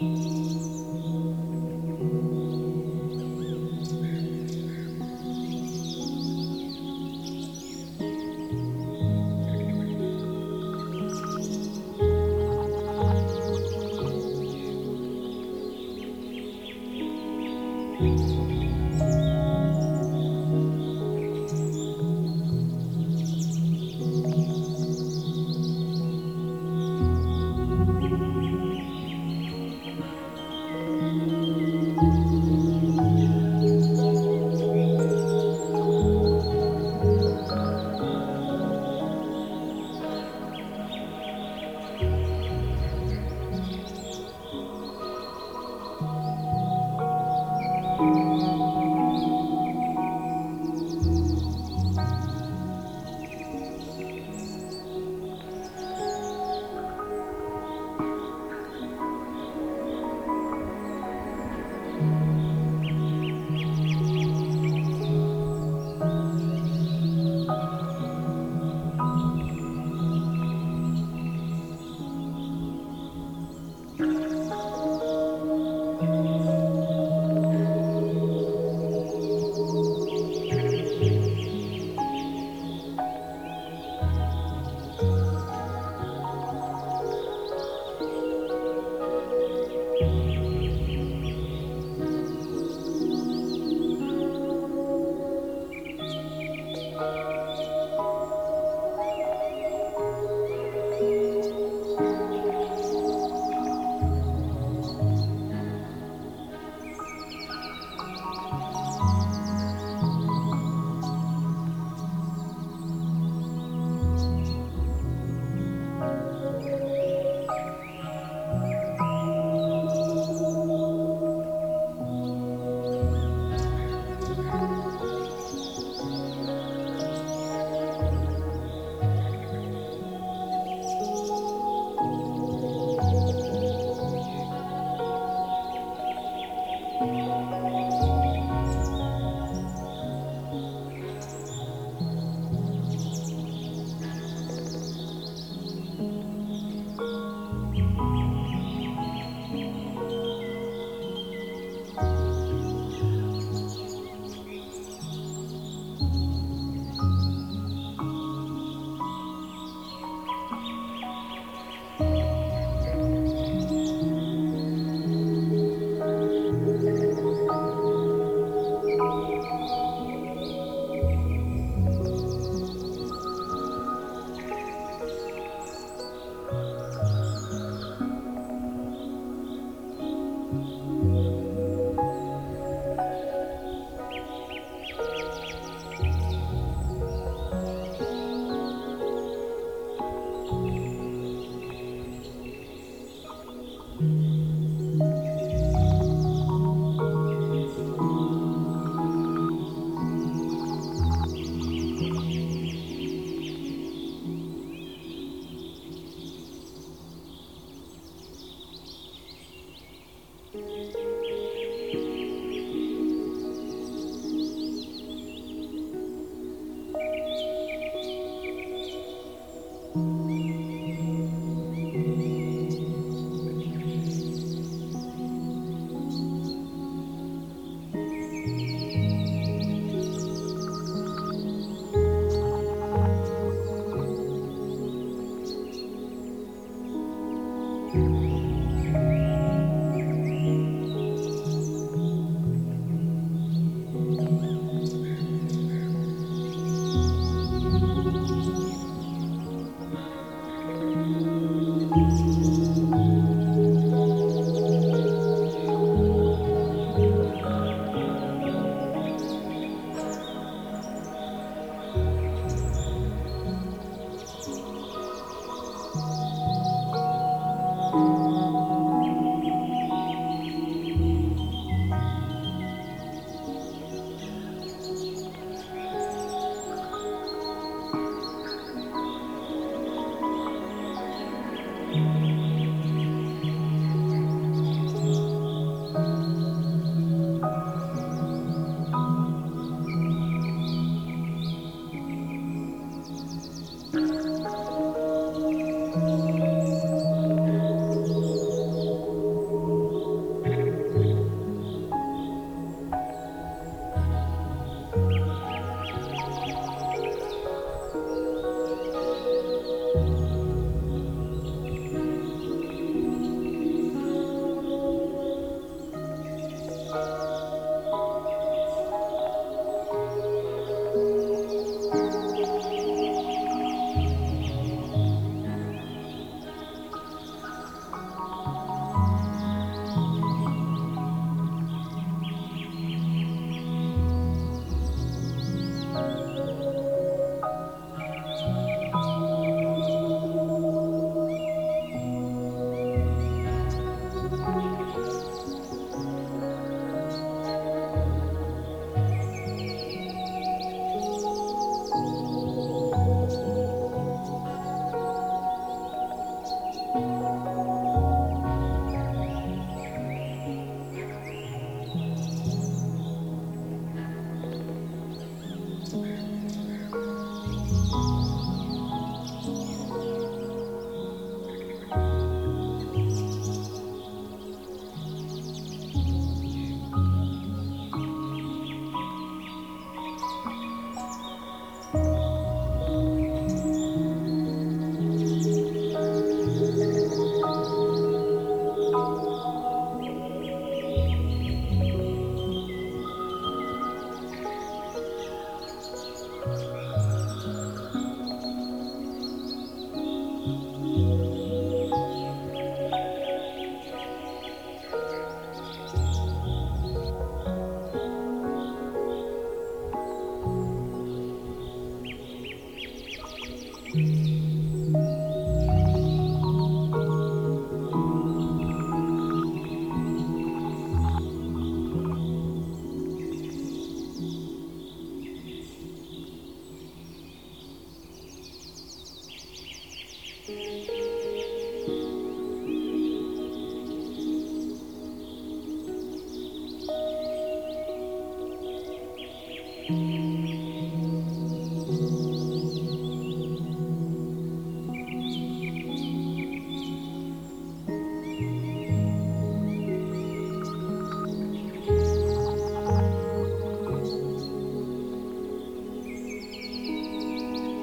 Música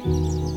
Thank